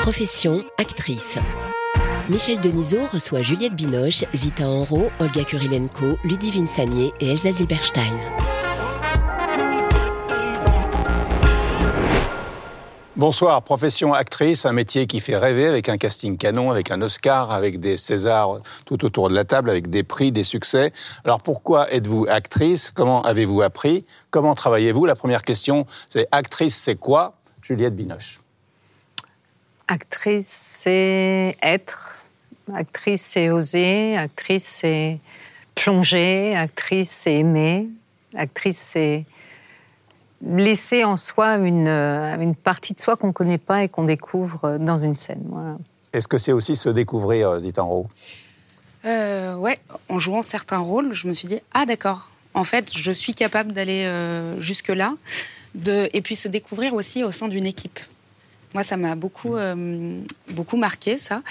Profession actrice. Michel Denisot reçoit Juliette Binoche, Zita Enro, Olga Kurilenko, Ludivine Sagné et Elsa Zilberstein. Bonsoir, profession actrice, un métier qui fait rêver avec un casting canon, avec un Oscar, avec des Césars tout autour de la table, avec des prix, des succès. Alors pourquoi êtes-vous actrice? Comment avez-vous appris? Comment travaillez-vous? La première question, c'est actrice, c'est quoi? Juliette Binoche. Actrice, c'est être. Actrice, c'est oser. Actrice, c'est plonger. Actrice, c'est aimer. Actrice, c'est laisser en soi une, euh, une partie de soi qu'on ne connaît pas et qu'on découvre dans une scène. Est-ce que c'est aussi se découvrir, euh, Zitanro euh, Ouais, en jouant certains rôles, je me suis dit ah d'accord, en fait, je suis capable d'aller euh, jusque là, de et puis se découvrir aussi au sein d'une équipe. Moi, ça m'a beaucoup beaucoup marqué ça.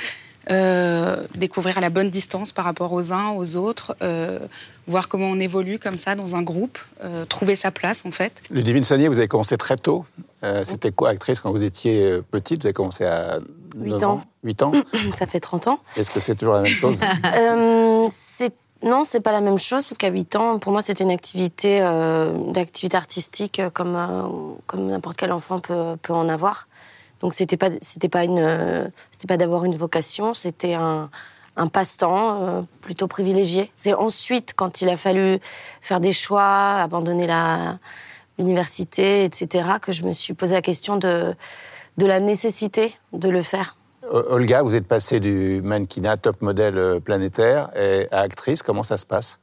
Euh, découvrir à la bonne distance par rapport aux uns, aux autres, euh, voir comment on évolue comme ça dans un groupe, euh, trouver sa place en fait. Ludivine Sagnier, vous avez commencé très tôt. C'était quoi actrice quand vous étiez petite? Vous avez commencé à 8 ans. 8 ans? Ça fait 30 ans. Est-ce que c'est toujours la même chose? C'est non, c'est pas la même chose parce qu'à 8 ans, pour moi, c'était une activité, d'activité artistique comme comme n'importe quel enfant peut, peut en avoir. Donc c'était pas c'était pas une c'était pas d'avoir une vocation, c'était un, un passe-temps euh, plutôt privilégié. C'est ensuite quand il a fallu faire des choix, abandonner la l'université, etc., que je me suis posé la question de de la nécessité de le faire. Olga, vous êtes passée du mannequinat top modèle euh, planétaire à actrice. Comment ça se passe?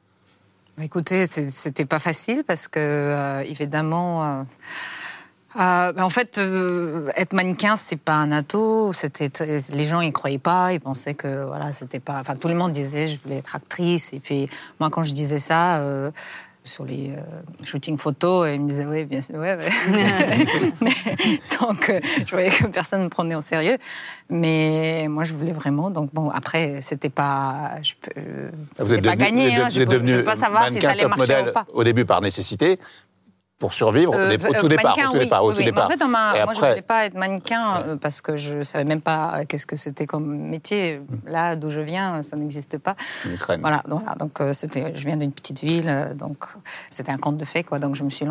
Écoutez, c'était pas facile parce que euh, évidemment. Euh euh, ben, en fait, euh, être mannequin, c'est pas un atout. C'était les gens y croyaient pas. Ils pensaient que voilà, c'était pas. Enfin, tout le monde disait je voulais être actrice. Et puis moi, quand je disais ça. Euh, sur les euh, shootings photos, ils me disaient oui, bien sûr, ouais, mais donc je voyais que personne ne me prenait en sérieux. Mais moi, je voulais vraiment. Donc bon, après, c'était pas, je peux, vous êtes pas gagné. Hein, je, peux, peux pas savoir si ça allait marcher ou pas. Au début, par nécessité, pour survivre au, euh, tout départ, au tout départ, au tout départ. En fait, moi, je ne voulais pas être mannequin euh, parce que je savais même pas euh, qu'est-ce que c'était comme métier. Là, d'où je viens, ça n'existe pas. Voilà, donc, donc c'était, je viens d'une petite ville, donc c'était un conte de fait, quoi. Donc je me suis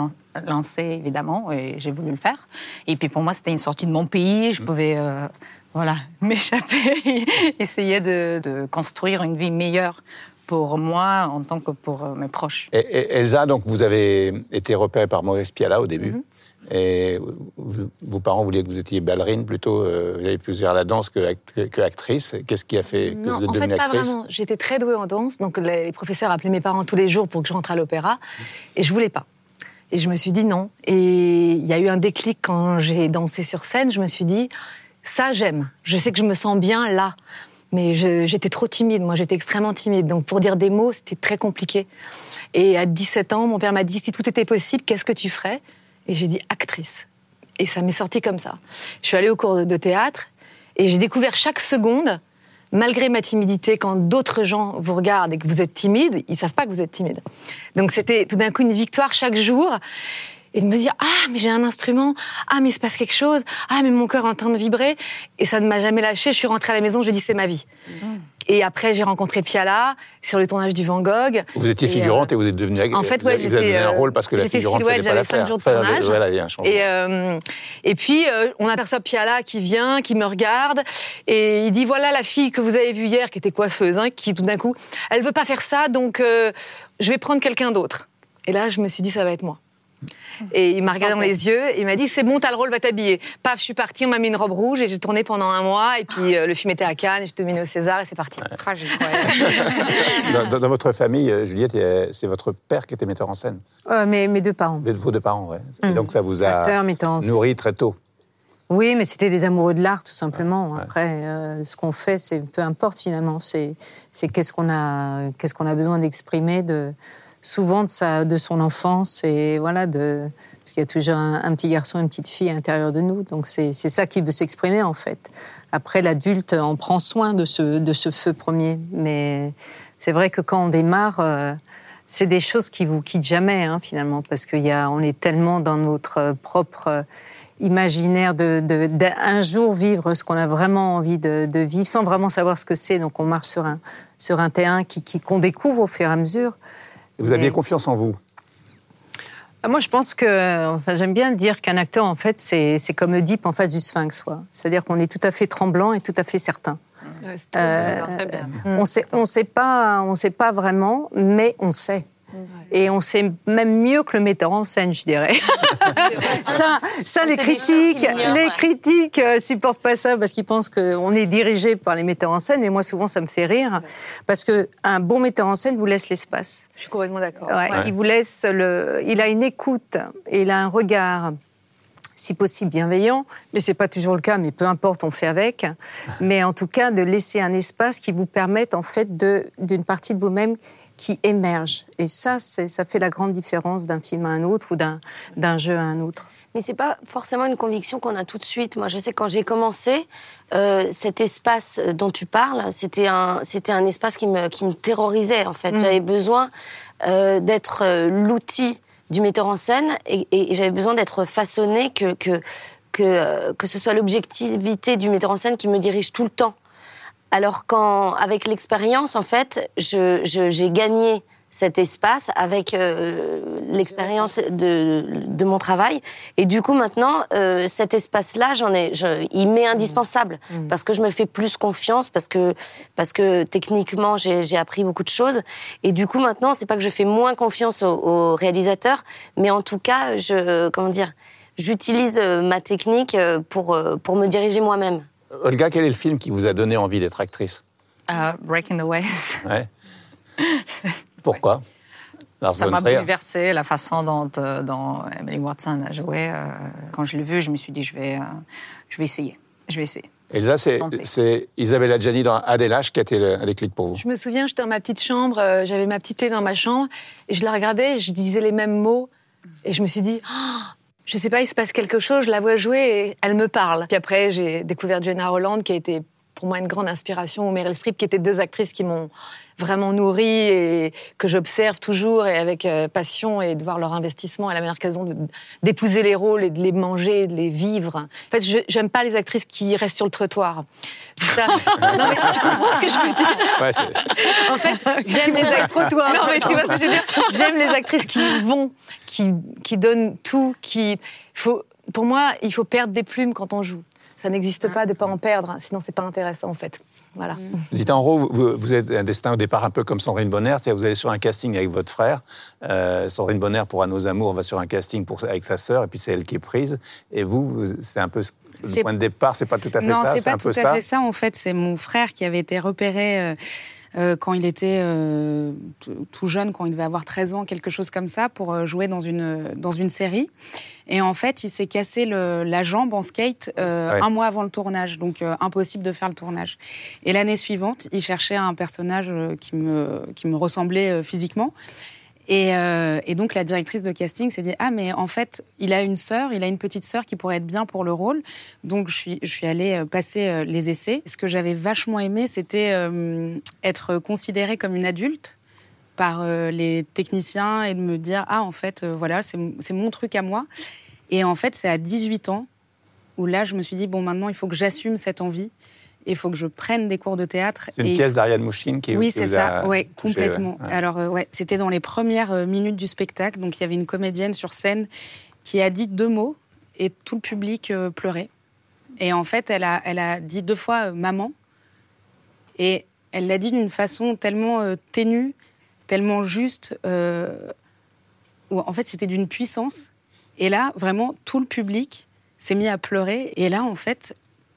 lancée évidemment et j'ai voulu le faire. Et puis pour moi, c'était une sortie de mon pays. Je mm. pouvais voilà, m'échapper, essayer de, de, construire une vie meilleure pour moi en tant que pour euh, mes proches. Et, Elsa, donc vous avez été repérée par Maurice Piala au début. Mhm. Et vos parents voulaient que vous étiez ballerine plutôt, euh, vous avez plus vers la danse que, que, actrice. Qu'est-ce qui a fait que vous êtes devenue actrice En fait, pas vraiment. J'étais très douée en danse, donc les professeurs appelaient mes parents tous les jours pour que je rentre à l'opéra, et je voulais pas. Et je me suis dit non. Et il y a eu un déclic quand j'ai dansé sur scène. Je me suis dit ça j'aime. Je sais que je me sens bien là mais j'étais trop timide. Moi, j'étais extrêmement timide. Donc, pour dire des mots, c'était très compliqué. Et à 17 ans, mon père m'a dit si tout était possible, qu'est-ce que tu ferais? Et j'ai dit actrice. Et ça m'est sorti comme ça. Je suis allée au cours de théâtre et j'ai découvert chaque seconde, malgré ma timidité, quand d'autres gens vous regardent et que vous êtes timide, ils savent pas que vous êtes timide. Donc c'était tout d'un coup une victoire chaque jour et de me dire ah mais j'ai un instrument, ah mais il se passe quelque chose, ah mais mon cœur est en train de vibrer et ça ne m'a jamais lâché. Je suis rentrée à la maison, je dis c'est ma vie. Mmh. Et après, j'ai rencontré Piala sur le tournage du Van Gogh. Vous étiez figurante et, vous êtes devenue. En fait, ouais, vous avez un rôle parce que la figurante, pas la faire. Jours de tournage. et, euh, et puis, euh, on aperçoit Piala qui vient, qui me regarde, et il dit voilà la fille que vous avez vue hier, qui était coiffeuse, hein, qui tout d'un coup, elle veut pas faire ça, donc euh, je vais prendre quelqu'un d'autre. Et là, je me suis dit ça va être moi. Et il m'a regardé dans les yeux et il m'a dit c'est bon, t'as le rôle, va t'habiller. Paf, je suis partie, on m'a mis une robe rouge et j'ai tourné pendant un mois. Et puis euh, le film était à Cannes, j'étais nominée au César et c'est parti. Tragique. dans, dans- dans votre famille, euh, Juliette, c'est votre père qui était metteur en scène. Euh, mes, mes deux parents. Vous êtes Vos deux parents, ouais. Et donc ça vous a Acteur, nourri très tôt. Oui, mais c'était des amoureux de l'art, tout simplement. Après, euh, ce qu'on fait, c'est peu importe finalement. C'est c'est qu'est-ce qu'on a, qu'est-ce qu'on a besoin d'exprimer de souvent de sa, de son enfance et voilà de parce qu'il y a toujours un, un petit garçon, et une petite fille à l'intérieur de nous. Donc c'est ça qui veut s'exprimer en fait. Après, l'adulte en prend soin de ce de ce feu premier, mais c'est vrai que quand on démarre. euh, c'est des choses qui vous quittent jamais hein, finalement parce qu'il y a, on est tellement dans notre propre imaginaire de, de- d'un jour vivre ce qu'on a vraiment envie de, de vivre sans vraiment savoir ce que c'est. Donc on marche sur un sur un terrain qui, qui- qu'on découvre au fur et à mesure. Et Vous aviez Mais- confiance en vous. Ah, Moi, je pense que, enfin, j'aime bien dire qu'un acteur, en fait, c'est, c'est comme Oedipe en face du Sphinx, quoi. C'est-à-dire qu'on est tout à fait tremblant et tout à fait certain. Ouais, Euh, très bien. On sait, on sait pas, on sait pas vraiment, mais on sait. Et on sait même mieux que le metteur en scène, je dirais. ça, ça les critiques, les ouais. critiques euh, supportent pas ça parce qu'ils pensent qu'on est dirigé par les metteurs en scène. Mais moi, souvent, ça me fait rire parce que un bon metteur en scène vous laisse l'espace. Je suis complètement d'accord. Ouais, Ouais. Il vous laisse le, il a une écoute et il a un regard, si possible bienveillant, mais c'est pas toujours le cas. Mais peu importe, on fait avec. Mais en tout cas, de laisser un espace qui vous permette en fait d'une partie de vous-même qui émerge. Et ça, ça fait la grande différence d'un film à un autre ou d'un jeu à un autre. Mais c'est pas forcément une conviction qu'on a tout de suite. Moi, je sais quand j'ai commencé, euh, cet espace dont tu parles, c'était un, c'était un espace qui me, qui me terrorisait en fait. J'avais besoin euh, d'être euh, l'outil du metteur en scène et, et- j'avais besoin d'être façonné que que que que ce soit l'objectivité du metteur en scène qui me dirige tout le temps. Alors quand, avec l'expérience, en fait, je, je- j'ai gagné cet espace avec euh, l'expérience de, de mon travail. Et du coup, maintenant, euh, cet espace-là, j'en ai, je- il m'est indispensable parce que je me fais plus confiance, parce que, parce que techniquement, j'ai, j'ai appris beaucoup de choses. Et du coup, maintenant, c'est pas que je fais moins confiance au, au réalisateur, mais en tout cas, je, comment dire, j'utilise euh, ma technique euh, pour, euh, pour me diriger moi-même. Olga, quel est le film qui vous a donné envie d'être actrice Euh, Breaking the Waves. Ouais. Pourquoi Lars Ça m'a bouleversé la façon dont, euh, dont Emily Watson a joué. euh, quand je l'ai vu, je me suis dit, je vais, euh, je vais essayer. Je vais essayer. Elsa, c'est, Isabella Gianni dans Adélache qui a été le- un déclic pour vous. Je me souviens, j'étais dans ma petite chambre, euh, j'avais ma petite télé dans ma chambre, et je la regardais, je disais les mêmes mots, et je me suis dit, Oh, je sais pas, il se passe quelque chose, je la vois jouer, et elle me parle. Puis après, j'ai découvert Jenna Holland, qui a été pour moi une grande inspiration, ou Meryl Streep, qui étaient deux actrices qui m'ont vraiment nourrie et que j'observe toujours et avec euh, passion et de voir leur investissement et la manière qu'elles ont d'épouser les rôles et de les manger, de les vivre. En fait, j'aime pas les actrices qui restent sur le trottoir. Ça- non mais tu comprends ce que je veux dire Ouais, en fait, j'aime les actrices. Non, mais tu vois ce que je veux dire J'aime les actrices qui vont, qui, qui donnent tout, qui. Faut, pour moi, il faut perdre des plumes quand on joue. Ça n'existe pas de pas en perdre, hein, sinon c'est pas intéressant en fait. Voilà. Zita Enro, vous, vous- êtes un destin au départ un peu comme Sandrine Bonner, vous allez sur un casting avec votre frère. Euh, Sandrine Bonner, pour À nos amours, va sur un casting pour, avec sa sœur, et puis c'est elle qui est prise. Et vous, vous- c'est un peu ce- le point de départ, c'est pas tout à fait non, ça, c'est c'est pas un tout peu à ça. fait ça. En fait, c'est mon frère qui avait été repéré euh, euh, quand il était euh, tout jeune, quand il devait avoir 13 ans, quelque chose comme ça, pour euh, jouer dans une, dans une série. Et en fait, il s'est cassé le- la jambe en skate euh, Ouais. un mois avant le tournage, donc euh, impossible de faire le tournage. Et l'année suivante, il cherchait un personnage euh, qui me, qui me ressemblait physiquement. Et, euh, et donc la directrice de casting s'est dit ah mais en fait il a une sœur, il a une petite sœur qui pourrait être bien pour le rôle. Donc je suis je suis allée euh, passer euh, les essais. Ce que j'avais vachement aimé c'était être considérée comme une adulte par les techniciens et de me dire ah en fait voilà c'est mon truc à moi. Et en fait c'est à 18 ans où là je me suis dit bon maintenant il faut que j'assume cette envie. Il faut que je prenne des cours de théâtre. C'est une pièce d'Ariane Mouchkine qui oui, qui c'est ça. Ouais, touché, complètement. ouais. Alors, euh, ouais, c'était dans les premières euh, minutes du spectacle. Donc, il y avait une comédienne sur scène qui a dit deux mots et tout le public euh, pleurait. Et en fait, elle a, elle a dit deux fois euh, maman. Et elle l'a dit d'une façon tellement ténue, tellement juste. où, en fait, c'était d'une puissance. Et là, vraiment, tout le public s'est mis à pleurer. Et là, en fait,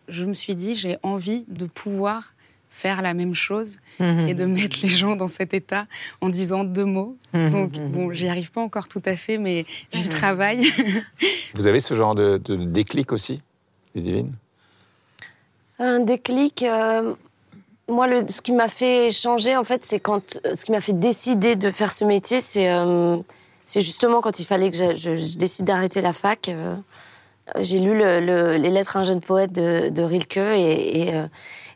je me suis dit, j'ai envie de pouvoir faire la même chose et de mettre les gens dans cet état en disant deux mots. Donc, bon, j'y arrive pas encore tout à fait, mais j'y travaille. Vous avez ce genre de, de déclic aussi, Ludivine? Un déclic. euh, moi, le, ce qui m'a fait changer, en fait, c'est quand. Ce qui m'a fait décider de faire ce métier, c'est euh, c'est justement quand il fallait que je, je- je décide d'arrêter la fac. euh, J'ai lu le- le- les lettres à un jeune poète de, de Rilke et, et, euh,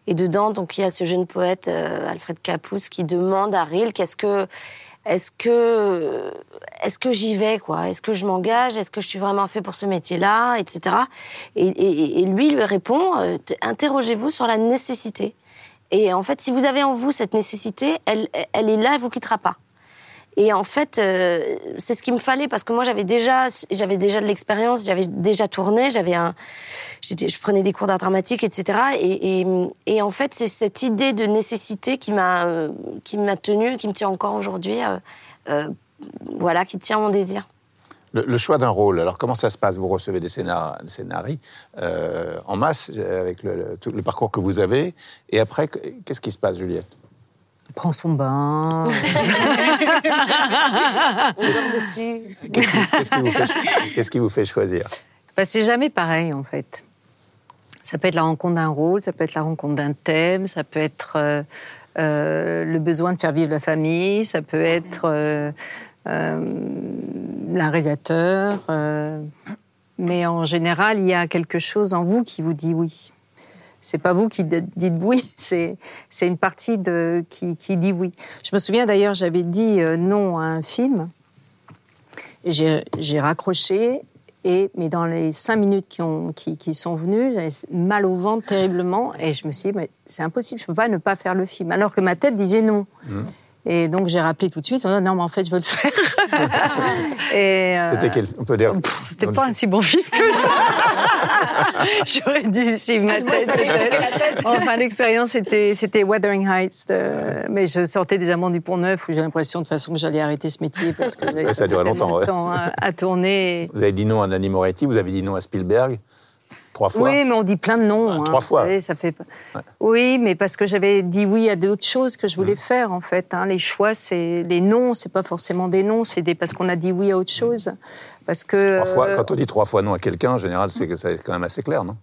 et dedans, donc il y a ce jeune poète euh, Alfred Capus qui demande à Rilke est-ce que est-ce que est-ce que j'y vais quoi? Est-ce que je m'engage? Est-ce que je suis vraiment fait pour ce métier-là, etc. Et, et- et lui lui répond euh, interrogez-vous sur la nécessité. Et en fait, si vous avez en vous cette nécessité, elle, elle est là, elle vous quittera pas. Et en fait, euh, c'est ce qu'il me fallait parce que moi j'avais déjà, j'avais déjà de l'expérience, j'avais déjà tourné, j'avais je prenais des cours d'art dramatique, etc. Et, en fait, c'est cette idée de nécessité qui m'a, euh, qui m'a tenue, qui me tient encore aujourd'hui, euh, voilà, qui tient mon désir. Le, choix d'un rôle, alors comment ça se passe? Vous recevez des scénar- des scénarii en masse avec le, parcours que vous avez, et après, que- qu'est-ce qui se passe, Juliette? Prends son bain. Qu'est-ce qui, qu'est-ce qui vous fait, cho- qu'est-ce qui vous fait choisir? Bah, c'est jamais pareil, en fait. Ça peut être la rencontre d'un rôle, ça peut être la rencontre d'un thème, ça peut être euh, euh, le besoin de faire vivre la famille, ça peut être euh, euh, un réalisateur. euh, mais en général, il y a quelque chose en vous qui vous dit oui. C'est pas vous qui dites oui, c'est une partie de qui, qui dit oui. Je me souviens d'ailleurs, j'avais dit euh, non à un film. J'ai raccroché, et, mais dans les cinq minutes qui, ont, qui, qui sont venues, j'avais mal au ventre terriblement, et je me suis dit, mais c'est impossible, je peux pas ne pas faire le film. Alors que ma tête disait non. Et donc j'ai rappelé tout de suite, en disant, non, mais en fait, je veux le faire. et, euh, C'était quel On peut dire. pff, C'était pas un si bon film que ça. J'aurais dû suivre ma tête. peut-être. Enfin, l'expérience, c'était, c'était Wuthering Heights. de- Mais je sortais des Amants du Pont-Neuf où j'ai l'impression de toute façon que j'allais arrêter ce métier parce que j'avais Ouais, ça passé longtemps, ouais. temps à, à tourner. Vous avez dit non à Nanny Moretti, vous avez dit non à Spielberg, trois fois. Oui, mais on dit plein de noms. Ah, hein, trois fois. savez, ça fait... Oui, mais parce que j'avais dit oui à d'autres choses que je Mmh. voulais faire, en fait. hein. Les choix, c'est... Les noms, c'est pas forcément des noms, c'est des... parce qu'on a dit oui à autre chose. Parce que... Trois fois, euh, quand on dit trois fois non à quelqu'un, en général, c'est que c'est quand même assez clair, non?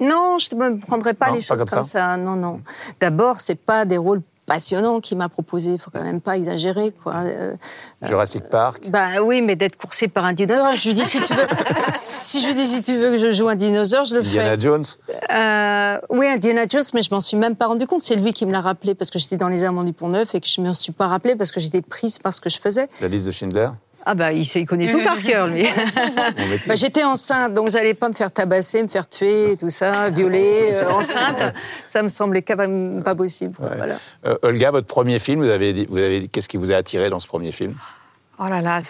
Non, je ne prendrais pas Non, les pas choses comme comme, ça. ça. Non, non. D'abord, c'est pas des rôles passionnants qu'il m'a proposé. Il faut quand même pas exagérer, quoi. Euh, Jurassic Park. bah oui, mais d'être coursé par un dinosaure. Je lui dis si tu veux, si je lui dis si tu veux que je joue un dinosaure, je le Indiana fais. Jones. Euh, oui, Indiana Jones, mais je m'en suis même pas rendu compte. C'est lui qui me l'a rappelé parce que j'étais dans les Amants du Pont Neuf et que je m'en suis pas rappelé parce que j'étais prise par ce que je faisais. La liste de Schindler. Ah bah il, sait, il connaît tout par cœur lui. Bah, j'étais enceinte, donc j'allais pas me faire tabasser, me faire tuer, et tout ça, violer, euh, enceinte. Ça me semblait quand même pas possible. Voilà. Euh, Olga, votre premier film, vous avez vous avez qu'est-ce qui vous a attiré dans ce premier film? Oh là là,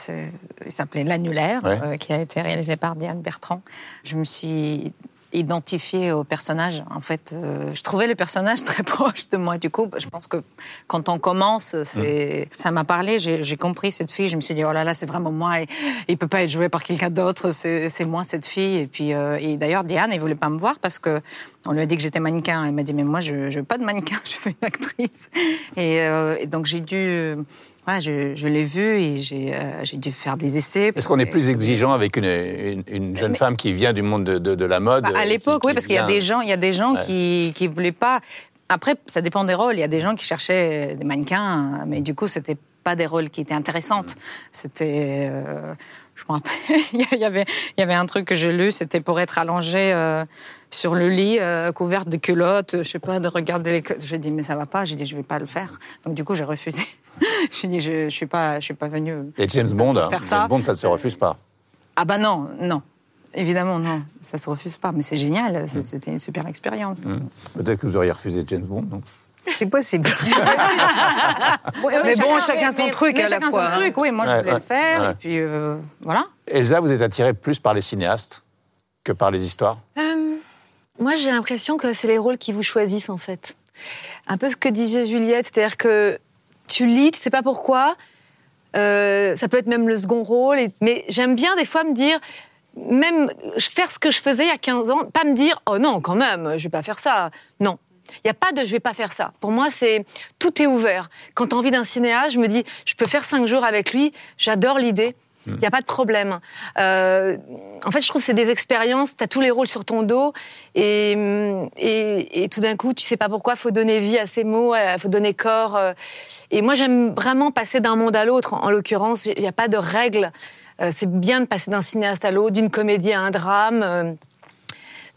il s'appelait L'annulaire, Ouais. euh, qui a été réalisé par Diane Bertrand. Je me suis identifiée au personnage. En fait, euh, je trouvais le personnage très proche de moi. Du coup, je pense que quand on commence, c'est, ça m'a parlé. J'ai compris cette fille. Je me suis dit, oh là là, c'est vraiment moi. Et, il peut pas être joué par quelqu'un d'autre. C'est c'est moi cette fille. Et puis, euh, et d'ailleurs, Diane, elle voulait pas me voir parce que on lui a dit que j'étais mannequin. Elle m'a dit, mais moi, je, je veux pas de mannequin. Je veux une actrice. Et, euh, et donc j'ai dû Ouais, je, je l'ai vu et j'ai euh, dû faire des essais. Est-ce qu'on est plus exigeant avec une, une- une jeune femme qui vient du monde de, de- de la mode Bah, à euh, l'époque, oui, parce qu'il y a des gens, il y a des gens Ouais. qui qui voulaient pas. Après, ça dépend des rôles. Il y a des gens qui cherchaient des mannequins, mais du coup, c'était pas des rôles qui étaient intéressantes. C'était, euh, je me rappelle, il y avait il y avait un truc que j'ai lu, c'était pour être allongé. euh, sur le lit, euh, couverte de culottes, je sais pas, de regarder les. J'ai dit mais ça va pas. J'ai dit je vais pas le faire. Donc du coup j'ai refusé. J'ai dit je, je suis pas, je suis pas venue. Et James Bond, hein, Faire ça. James Bond, ça ne se refuse pas. Ah bah non, non. Évidemment, non. Ça se refuse pas. Mais c'est génial. Mm. C'était une super expérience. Peut-être que vous auriez refusé James Bond. C'est possible. mais bon, chacun son truc mais à la chacun fois. son hein. truc. Oui, moi, je voulais ouais, le faire. ouais. Et puis, euh, voilà. Elsa, vous êtes attirée plus par les cinéastes que par les histoires? Euh, moi, j'ai l'impression que c'est les rôles qui vous choisissent, en fait. Un peu ce que disait Juliette, c'est-à-dire que tu lis, tu sais pas pourquoi. euh, euh, ça peut être même le second rôle. et- mais j'aime bien des fois me dire, même faire ce que je faisais il y a 15 ans, pas me dire, oh non, quand même, je vais pas faire ça. Non. Il n'y a pas de je vais pas faire ça. Pour moi, c'est tout est ouvert. Quand tu as envie d'un cinéaste, je me dis, je peux faire cinq jours avec lui, j'adore l'idée. Il n'y a pas de problème. Euh, en fait, je trouve que c'est des expériences, tu as tous les rôles sur ton dos, et, et, et tout d'un coup, tu sais pas pourquoi, faut donner vie à ces mots, il faut donner corps. euh. Et moi, j'aime vraiment passer d'un monde à l'autre. En, en l'occurrence, il n'y a pas de règle. Euh, c'est bien de passer d'un cinéaste à l'autre, d'une comédie à un drame.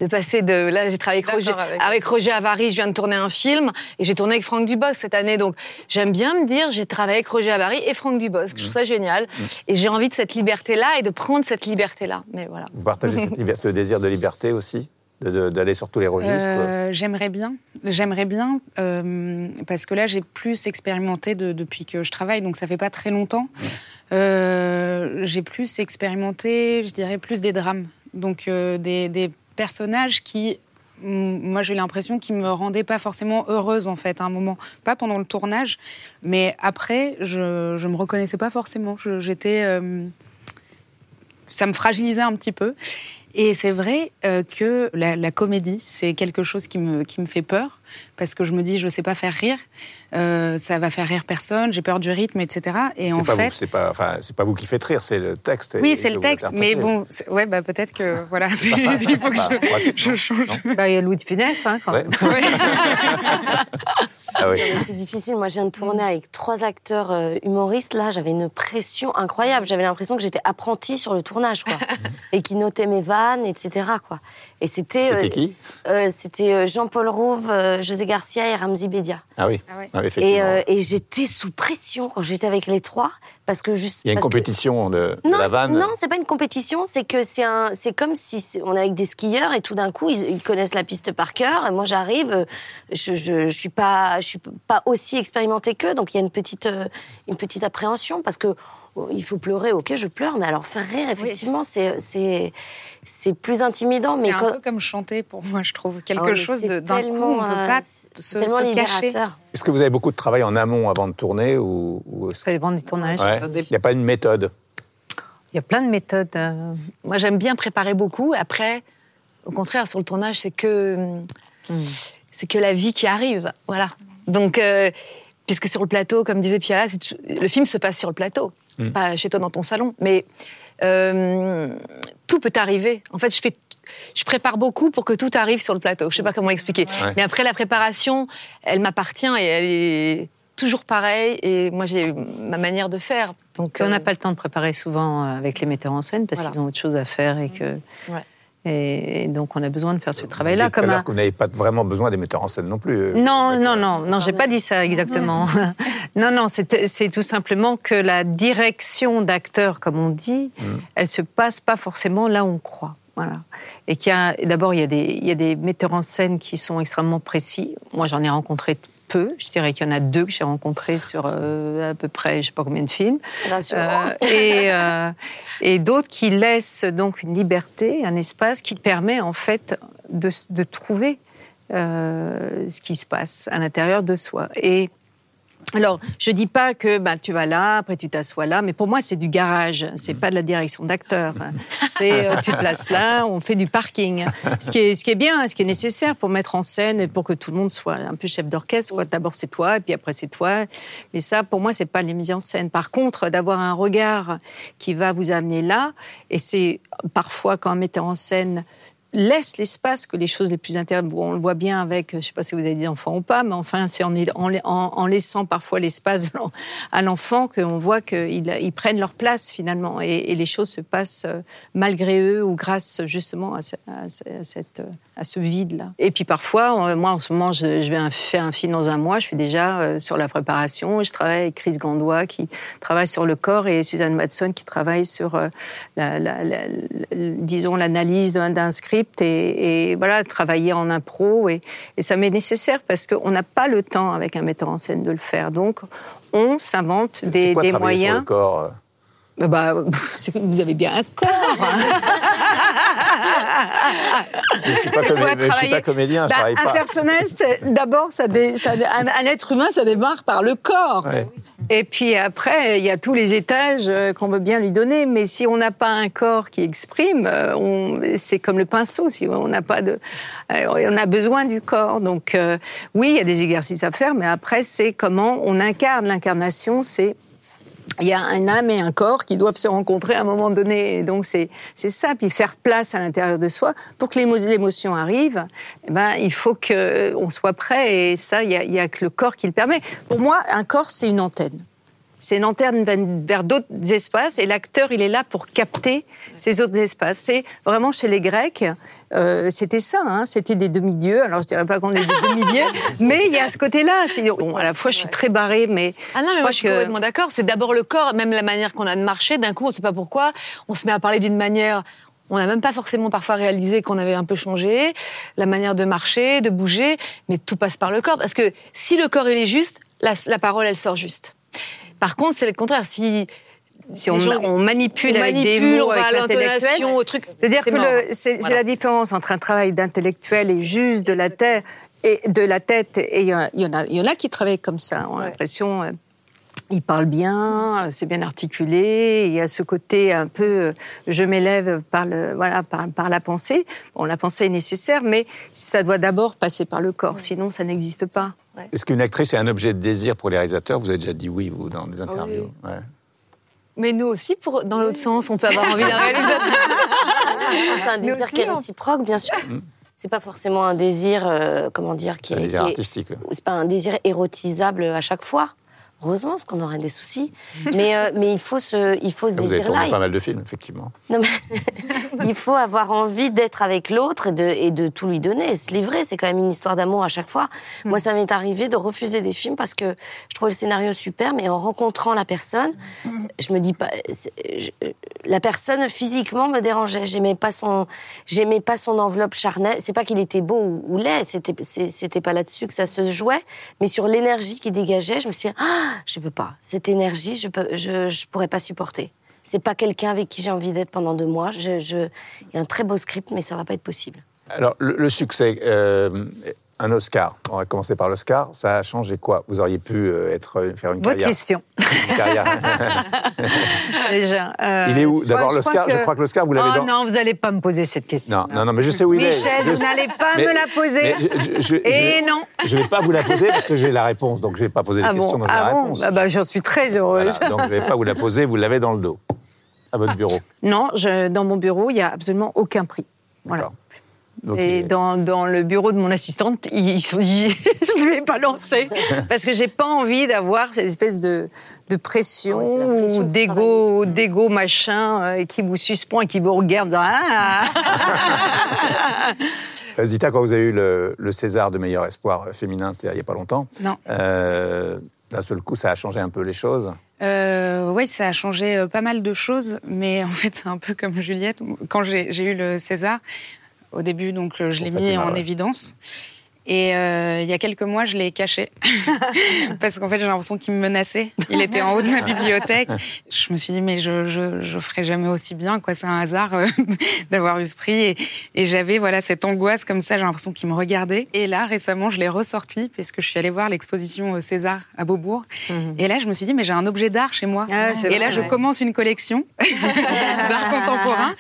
De passer de là j'ai travaillé avec Roger, D'accord, avec- avec Roger Avary je viens de tourner un film et j'ai tourné avec Franck Dubosc cette année. Donc j'aime bien me dire j'ai travaillé avec Roger Avary et Franck Dubosc. Je trouve ça génial. Et j'ai envie de cette liberté là et de prendre cette liberté là mais voilà. Vous partagez cette ce désir de liberté aussi? D'aller sur tous les registres? Euh, j'aimerais bien, j'aimerais bien, euh, parce que là j'ai plus expérimenté de- depuis que je travaille, donc ça fait pas très longtemps. Euh, j'ai plus expérimenté, je dirais plus des drames, donc euh, des, des personnages qui, moi j'ai l'impression qu'ils me rendaient pas forcément heureuse en fait à un moment, pas pendant le tournage, mais après je je me reconnaissais pas forcément, j'étais euh, ça me fragilisait un petit peu. Et c'est vrai euh, que la, la comédie, c'est quelque chose qui me, qui me fait peur, parce que je me dis, je ne sais pas faire rire, euh, ça va faire rire personne, j'ai peur du rythme, etc. Et C'est en pas fait... vous, c'est pas, enfin, c'est pas vous qui faites rire, c'est le texte. Oui, c'est le texte, mais bon, ouais, bah, peut-être que voilà, il faut que Bah, je, je change. Bah, il y a Louis de Funès, hein, quand Ouais. même. Ah oui. C'est difficile. Moi, je viens de tourner avec trois acteurs euh, humoristes. Là, j'avais une pression incroyable. J'avais l'impression que j'étais apprentie sur le tournage, quoi. et qui notaient mes vannes, etc., quoi. Et c'était. C'était euh, qui? euh, C'était euh, Jean-Paul Rouve, José Garcia et Ramzi Bedia. Ah oui. Ah ouais. Ah oui, Et, euh, j'étais sous pression quand j'étais avec les trois, parce que juste. Il y a une que- compétition de, la vanne. non, c'est pas une compétition, c'est que c'est un, c'est comme si on est avec des skieurs et tout d'un coup ils, ils connaissent la piste par cœur. Et moi j'arrive, je, je, je suis pas, je suis pas aussi expérimentée qu'eux, donc il y a une petite, une petite appréhension parce que il faut pleurer, ok, je pleure, mais alors faire rire, effectivement, c'est, c'est, c'est plus intimidant. C'est un quand- peu comme chanter pour moi, je trouve. Quelque oui, chose d'un coup, tellement, on ne peut euh, pas c'est se, se cacher. Est-ce que vous avez beaucoup de travail en amont avant de tourner ou, ou- Ça dépend du tournage. Ouais. Il n'y a pas une méthode Il y a plein de méthodes. euh, moi j'aime bien préparer beaucoup après au contraire sur le tournage c'est que c'est que la vie qui arrive voilà donc euh, puisque sur le plateau comme disait Piala le film se passe sur le plateau pas chez toi dans ton salon mais euh, tout peut arriver en fait je fais je prépare beaucoup pour que tout arrive sur le plateau. Je sais pas comment expliquer. Ouais. Mais après, la préparation, elle m'appartient et elle est toujours pareille. Et moi, j'ai ma manière de faire. Donc, on n'a euh, pas le temps de préparer souvent euh, avec les metteurs en scène parce Voilà. qu'ils ont autre chose à faire et que. Ouais. Et donc on a besoin de faire ce travail-là comme l'heure un. que vous n'avez pas vraiment besoin des metteurs en scène non plus. euh, Non, non, euh, non, non, j'ai pas dit ça exactement. non, non, c'est tout simplement que la direction d'acteur, comme on dit, elle se passe pas forcément là où on croit. Voilà. Et qu'il y a, d'abord, il y a des metteurs en scène qui sont extrêmement précis. Moi, j'en ai rencontré peu. Je dirais qu'il y en a deux que j'ai rencontrés sur euh, à peu près, je sais pas combien de films. Euh, et euh, et d'autres qui laissent donc une liberté, un espace qui permet en fait de, de trouver ce qui se passe à l'intérieur de soi. Et alors, je dis pas que bah, tu vas là, après tu t'assois là, mais pour moi c'est du garage, c'est pas de la direction d'acteur. C'est euh, tu te places là, on fait du parking. Ce qui est ce qui est bien, ce qui est nécessaire pour mettre en scène et pour que tout le monde soit un peu chef d'orchestre. D'abord c'est toi, et puis après c'est toi. Mais ça, pour moi, c'est pas les mises en scène. Par contre, d'avoir un regard qui va vous amener là, et c'est parfois quand un metteur en scène laisse l'espace que les choses les plus intéressantes. On le voit bien avec, je ne sais pas si vous avez des enfants ou pas, mais enfin, c'est en, en, laissant parfois l'espace à l'enfant qu'on voit qu'ils ils prennent leur place finalement et, les choses se passent euh, malgré eux ou grâce justement à cette, euh, à ce vide-là. Et puis parfois, euh, moi en ce moment, je, je vais un- faire un film dans un mois, je suis déjà euh, sur la préparation. Je travaille avec Chris Gandois qui travaille sur le corps et Suzanne Matson qui travaille sur, euh, la, la- la- la- disons, l'analyse d'un d'un script et, et voilà, travailler en impro. Et, et ça m'est nécessaire parce qu'on n'a pas le temps avec un metteur en scène de le faire. Donc, on s'invente c'est- c'est des, quoi des sur moyens. le corps Bah, bah, vous avez bien un corps. hein. Je ne suis pas, comé- je suis pas comédien, je Bah, un pas. personnage, c'est- d'abord, ça dé- ça- un, un être humain, ça démarre par le corps. Ouais. Et puis après, il y a tous les étages euh, qu'on veut bien lui donner. Mais si on n'a pas un corps qui exprime, euh, c'est comme le pinceau. Si on n'a pas de, euh, on a besoin du corps. Donc euh, oui, il y a des exercices à faire, mais après c'est comment on incarne l'incarnation. C'est il y a un âme et un corps qui doivent se rencontrer à un moment donné. Et donc, c'est, c'est ça. Puis faire place à l'intérieur de soi. Pour que l'émo- l'émotion arrive, eh ben, il faut qu'on soit prêt. Et ça, il y a, il y a que le corps qui le permet. Pour moi, un corps, c'est une antenne. C'est une antenne vers, d'autres espaces. Et l'acteur, il est là pour capter ces autres espaces. C'est vraiment chez les Grecs, euh, c'était ça. hein. C'était des demi-dieux. Alors, je dirais pas qu'on est des demi-dieux, mais il y a ce côté-là. Bon, à la fois, je suis très barrée, mais Ah non, je mais moi je suis que- complètement d'accord. C'est d'abord le corps, même la manière qu'on a de marcher. D'un coup, on ne sait pas pourquoi. On se met à parler d'une manière. On n'a même pas forcément parfois réalisé qu'on avait un peu changé, la manière de marcher, de bouger, mais tout passe par le corps. Parce que si le corps il est juste, la, la parole elle sort juste. Par contre, c'est le contraire. Si, Si on, gens- on manipule on avec des manipule, mots, on va avec l'intonation, au truc. C'est-à-dire c'est que c'est Voilà. la différence entre un travail d'intellectuel et juste de la tête et de la tête. Et il y, en- il y en a, il y en a qui travaillent comme ça. On a Ouais. l'impression. euh, ils parlent bien, c'est bien articulé. Il y a ce côté un peu, euh, je m'élève par le, voilà, par, par la pensée. Bon, la pensée est nécessaire, mais ça doit d'abord passer par le corps, sinon ça n'existe pas. Est-ce qu'une actrice est un objet de désir pour les réalisateurs? Vous avez déjà dit oui, vous, dans des interviews. Ouais. Mais nous aussi, pour, dans l'autre sens, on peut avoir envie d'un réalisateur. C'est un désir qui est réciproque, bien sûr. C'est pas forcément un désir, euh, comment dire, qui Un est. désir qui est- artistique. C'est pas un désir érotisable à chaque fois. Heureusement, parce qu'on aurait des soucis. mais, euh, mais il faut ce, il faut ce Vous avez désir-là. tourné pas mal de films, effectivement. Non, mais il faut avoir envie d'être avec l'autre et de, et de tout lui donner, et se livrer. C'est quand même une histoire d'amour à chaque fois. Moi, ça m'est arrivé de refuser des films parce que je trouvais le scénario super, mais en rencontrant la personne, je me dis pas, je- la personne physiquement me dérangeait. J'aimais pas son, j'aimais pas son enveloppe charnelle. C'est pas qu'il était beau ou, ou laid, c'était, c'était pas là-dessus que ça se jouait, mais sur l'énergie qui dégageait, je me suis dit, ah, je peux pas. Cette énergie, je peux, je, je pourrais pas supporter. C'est pas quelqu'un avec qui j'ai envie d'être pendant deux mois. Je, je... Il y a un très beau script, mais ça va pas être possible. Alors, le, succès, euh, un Oscar, on va commencer par l'Oscar, ça a changé quoi? Vous auriez pu euh, être, faire une Votre carrière. question, une carrière. déjà. Euh, il est où? D'abord, l'Oscar, je crois que l'Oscar, vous l'avez Oh dans. non, vous n'allez pas me poser cette question. Non, non, non, mais je sais où il est. Michel, vous n'allez pas mais- me la poser. je- Et je- non. Je ne vais pas vous la poser parce que j'ai la réponse, donc je ne vais pas poser Ah questions bon, j'ai ah la bon? réponse. Ah bah, J'en suis très heureuse. Voilà, donc je ne vais pas vous la poser, vous l'avez dans le dos, à votre bureau. Non, dans mon bureau, il n'y a absolument aucun prix. Voilà. D'accord. Donc, Et il est- dans, dans le bureau de mon assistante, ils sont dit, je ne vais pas lancer parce que j'ai pas envie d'avoir cette espèce de, de pression, ouais, ou d'égo, d'égo machin euh, qui vous suspend et qui vous regarde. Ah Euh, Zita, quand vous avez eu le, le César de meilleur espoir féminin, c'était il n'y a pas longtemps, Non. euh, d'un seul coup, ça a changé un peu les choses? Euh, oui, ça a changé pas mal de choses, mais en fait, c'est un peu comme Juliette. Quand j'ai j'ai eu le César, au début, donc euh, je l'ai mis en évidence. Et euh, il y a quelques mois, je l'ai caché parce qu'en fait, j'ai l'impression qu'il me menaçait. Il était en haut de ma bibliothèque. Je me suis dit, mais je je, je ferai jamais aussi bien. Quoi, c'est un hasard euh, d'avoir eu ce prix. Et, et j'avais voilà cette angoisse comme ça. J'ai l'impression qu'il me regardait. Et là, récemment, je l'ai ressorti parce que je suis allée voir l'exposition euh, César à Beaubourg. Et là, je me suis dit, mais j'ai un objet d'art chez moi. Ah, et là, je ouais. commence une collection d'art contemporain.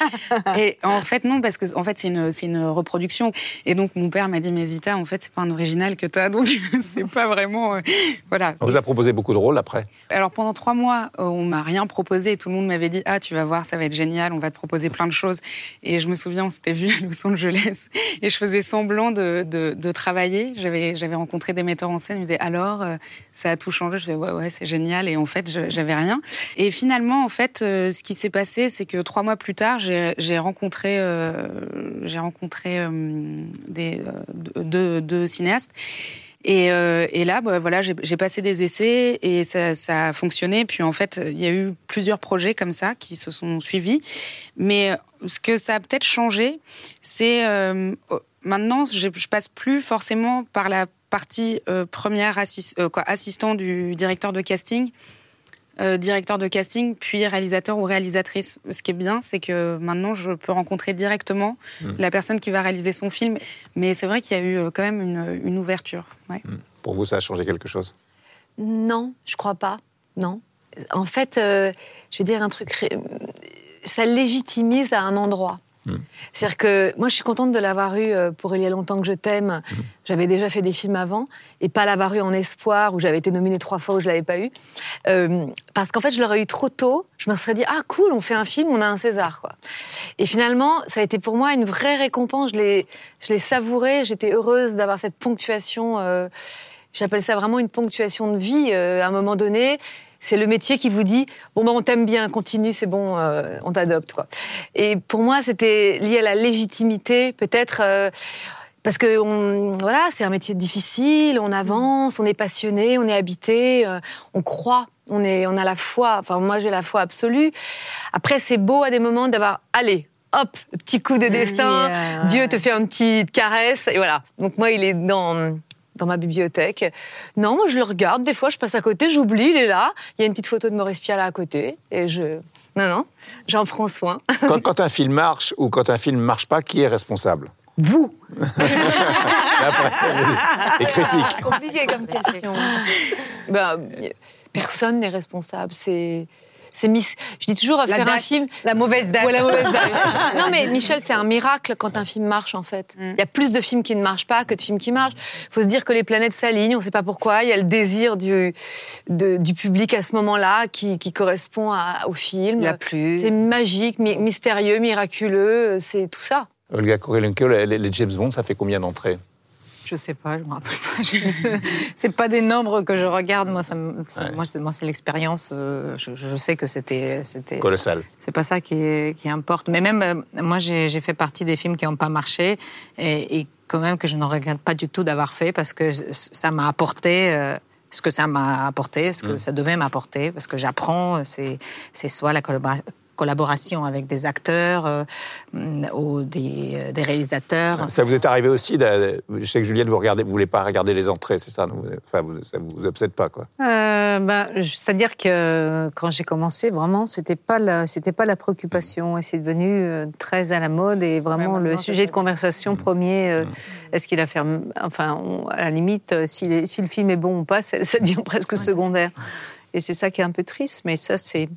Et en fait, non, parce que en fait, c'est une, c'est une reproduction. Et donc, mon père m'a dit, mais Zita, en fait, c'est pas un original que tu as, donc c'est pas vraiment. euh, voilà. On vous a proposé beaucoup de rôles après? alors pendant trois mois, euh, on m'a rien proposé et tout le monde m'avait dit ah tu vas voir ça va être génial, on va te proposer plein de choses. Et je me souviens on s'était vu à Los Angeles et je faisais semblant de, de, de travailler. J'avais j'avais rencontré des metteurs en scène, ils me disaient alors euh, ça a tout changé? Je disais ouais ouais c'est génial et en fait j'avais rien. Et finalement en fait ce qui s'est passé c'est que trois mois plus tard j'ai rencontré euh, j'ai rencontré euh, des deux, deux cinéastes et, euh, et là, bah, voilà, j'ai passé des essais et ça, a fonctionné. Puis en fait, il y a eu plusieurs projets comme ça qui se sont suivis. Mais euh, ce que ça a peut-être changé, c'est euh, maintenant, je, je passe plus forcément par la partie première assistant du directeur de casting. Euh, directeur de casting, puis réalisateur ou réalisatrice. Ce qui est bien, c'est que maintenant, je peux rencontrer directement la personne qui va réaliser son film. Mais c'est vrai qu'il y a eu euh, quand même une, une ouverture. Ouais. Pour vous, ça a changé quelque chose? Non, je crois pas. Non. En fait, euh, je vais dire un truc. Ça légitimise à un endroit. Hmm. C'est-à-dire que moi, je suis contente de l'avoir eu euh, pour Il y a longtemps que je t'aime. Hmm. J'avais déjà fait des films avant, et pas l'avoir eu en espoir, où j'avais été nominée trois fois où je l'avais pas eu. Euh, parce qu'en fait, je l'aurais eu trop tôt. Je me serais dit, ah cool, on fait un film, on a un César. Quoi. Et finalement, ça a été pour moi une vraie récompense. Je l'ai, je l'ai savouré. J'étais heureuse d'avoir cette ponctuation. euh, J'appelle ça vraiment une ponctuation de vie. euh, à un moment donné, c'est le métier qui vous dit bon ben on t'aime bien, continue, c'est bon, euh, on t'adopte quoi. Et pour moi, c'était lié à la légitimité, peut-être. euh, parce que on, voilà, c'est un métier difficile, on avance, on est passionné, on est habité, euh, on croit, on, est, on a la foi. Enfin, moi, j'ai la foi absolue. Après, c'est beau à des moments d'avoir, allez, hop, petit coup de destin, Dieu te fait une petite caresse, et voilà. Donc moi, il est dans dans ma bibliothèque. Non, moi je le regarde, des fois je passe à côté, j'oublie, il est là. Il y a une petite photo de Maurice Pialat à côté, et je... Non, non, j'en prends soin. Quand, quand un film marche ou quand un film marche pas, qui est responsable? Vous Après, Les critiques. Compliqué comme question. ben, personne n'est responsable, c'est... C'est miss... Je dis toujours, faire un film... La mauvaise date. Ouais, la mauvaise date. non, mais Michel, c'est un miracle quand un film marche, en fait. Il y a plus de films qui ne marchent pas que de films qui marchent. Il faut se dire que les planètes s'alignent, on ne sait pas pourquoi. Il y a le désir du, de- du public à ce moment-là qui, qui correspond à- au film. Il a plu. C'est magique, mi- mystérieux, miraculeux, c'est tout ça. Olga Kurylenko, les, les James Bond, ça fait combien d'entrées? Je sais pas, je me rappelle pas. Je- C'est pas des nombres que je regarde. Moi, ça, Ouais. moi, c'est, moi, c'est l'expérience. euh, Je, je sais que c'était, c'était. Colossal. C'est pas ça qui, qui importe. Mais même, euh, moi, j'ai, j'ai fait partie des films qui n'ont pas marché et, et quand même que je ne regrette pas du tout d'avoir fait parce que ça m'a apporté. euh, ce que ça m'a apporté, ce que ça devait m'apporter, parce que j'apprends, c'est, c'est soit la collabora- collaboration avec des acteurs euh, ou des, euh, des réalisateurs. Ça vous est arrivé aussi de- Je sais que Juliette, vous regardez, vous voulez pas regarder les entrées, c'est ça Enfin, vous- ça vous obsède pas, quoi. Euh, ben, C'est-à-dire que quand j'ai commencé, vraiment, c'était pas la, c'était pas la préoccupation, et c'est devenu très à la mode et vraiment Ouais, le sujet de conversation premier. euh, Est-ce qu'il a fait, enfin, on- à la limite, si, les- si le film est bon ou pas, ça, ça devient presque secondaire. Et c'est ça qui est un peu triste, mais ça, c'est,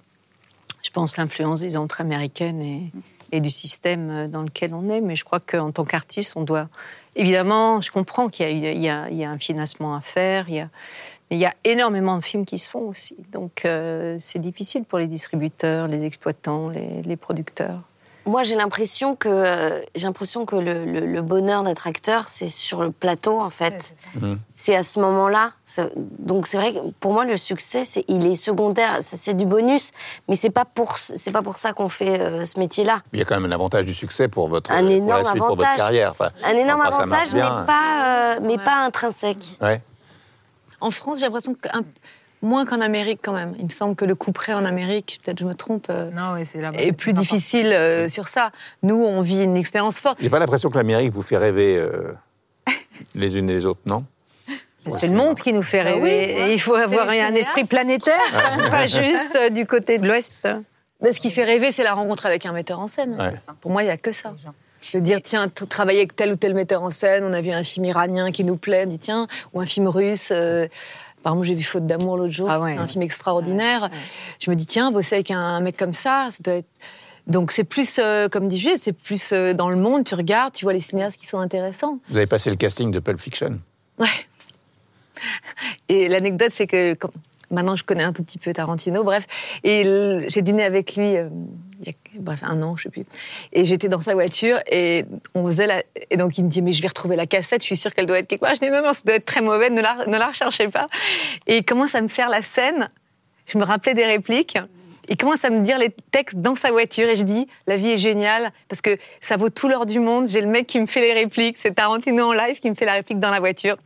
je pense, l'influence des entrées américaines et, et du système euh, dans lequel on est. Mais je crois qu'en tant qu'artiste, on doit. Évidemment, je comprends qu'il y, a- y, y un financement à faire. Il y a, mais il y a énormément de films qui se font aussi. Donc, euh, c'est difficile pour les distributeurs, les exploitants, les, les producteurs. Moi, j'ai l'impression que j'ai l'impression que le, le- le bonheur d'être acteur, c'est sur le plateau en fait. C'est à ce moment-là. Donc c'est vrai que pour moi, le succès, il est secondaire. C'est du bonus, mais c'est pas pour c'est pas pour ça qu'on fait euh, ce métier-là. Il y a quand même un avantage du succès pour votre Un pour la énorme suite, pour votre avantage. carrière. Enfin, Un énorme enfin, avantage, mais pas euh, mais pas intrinsèque. Ouais. En France, j'ai l'impression que un- moins qu'en Amérique quand même. Il me semble que le coup près en Amérique, peut-être je me trompe, euh, Non, oui, c'est là est plus difficile euh, sur ça. Nous, on vit une expérience forte. J'ai pas l'impression que l'Amérique vous fait rêver euh, les unes et les autres, non? C'est le monde qui nous fait Bah oui, rêver. ouais. Et il faut avoir un esprit planétaire, pas juste euh, du côté de l'Ouest. Mais ce qui fait rêver, c'est la rencontre avec un metteur en scène. Ouais. Pour moi, il n'y a que ça. De dire, tiens, travailler avec tel ou tel metteur en scène, on a vu un film iranien qui nous plaît, on dit, tiens, ou un film russe. euh, par exemple, j'ai vu Faute d'amour l'autre jour, Ah ouais. c'est un film extraordinaire. Je me dis, tiens, bosser avec un, un mec comme ça, ça doit être. Donc c'est plus, euh, comme dit Juliette, c'est plus euh, dans le monde, tu regardes, tu vois les cinéastes qui sont intéressants. Vous avez passé le casting de Pulp Fiction. Ouais. Et l'anecdote, c'est que quand- maintenant je connais un tout petit peu Tarantino, bref, et j'ai dîné avec lui euh, il y a bref, un an, je sais plus. Et j'étais dans sa voiture et on faisait la. Et donc il me dit, mais je vais retrouver la cassette, je suis sûre qu'elle doit être quelque part. Je dis, non, non, ça doit être très mauvais, ne la, ne la recherchez pas. Et il commence à me faire la scène, je me rappelais des répliques. Il commence à me dire les textes dans sa voiture et je dis la vie est géniale parce que ça vaut tout l'or du monde. J'ai le mec qui me fait les répliques, c'est Tarantino en live qui me fait la réplique dans la voiture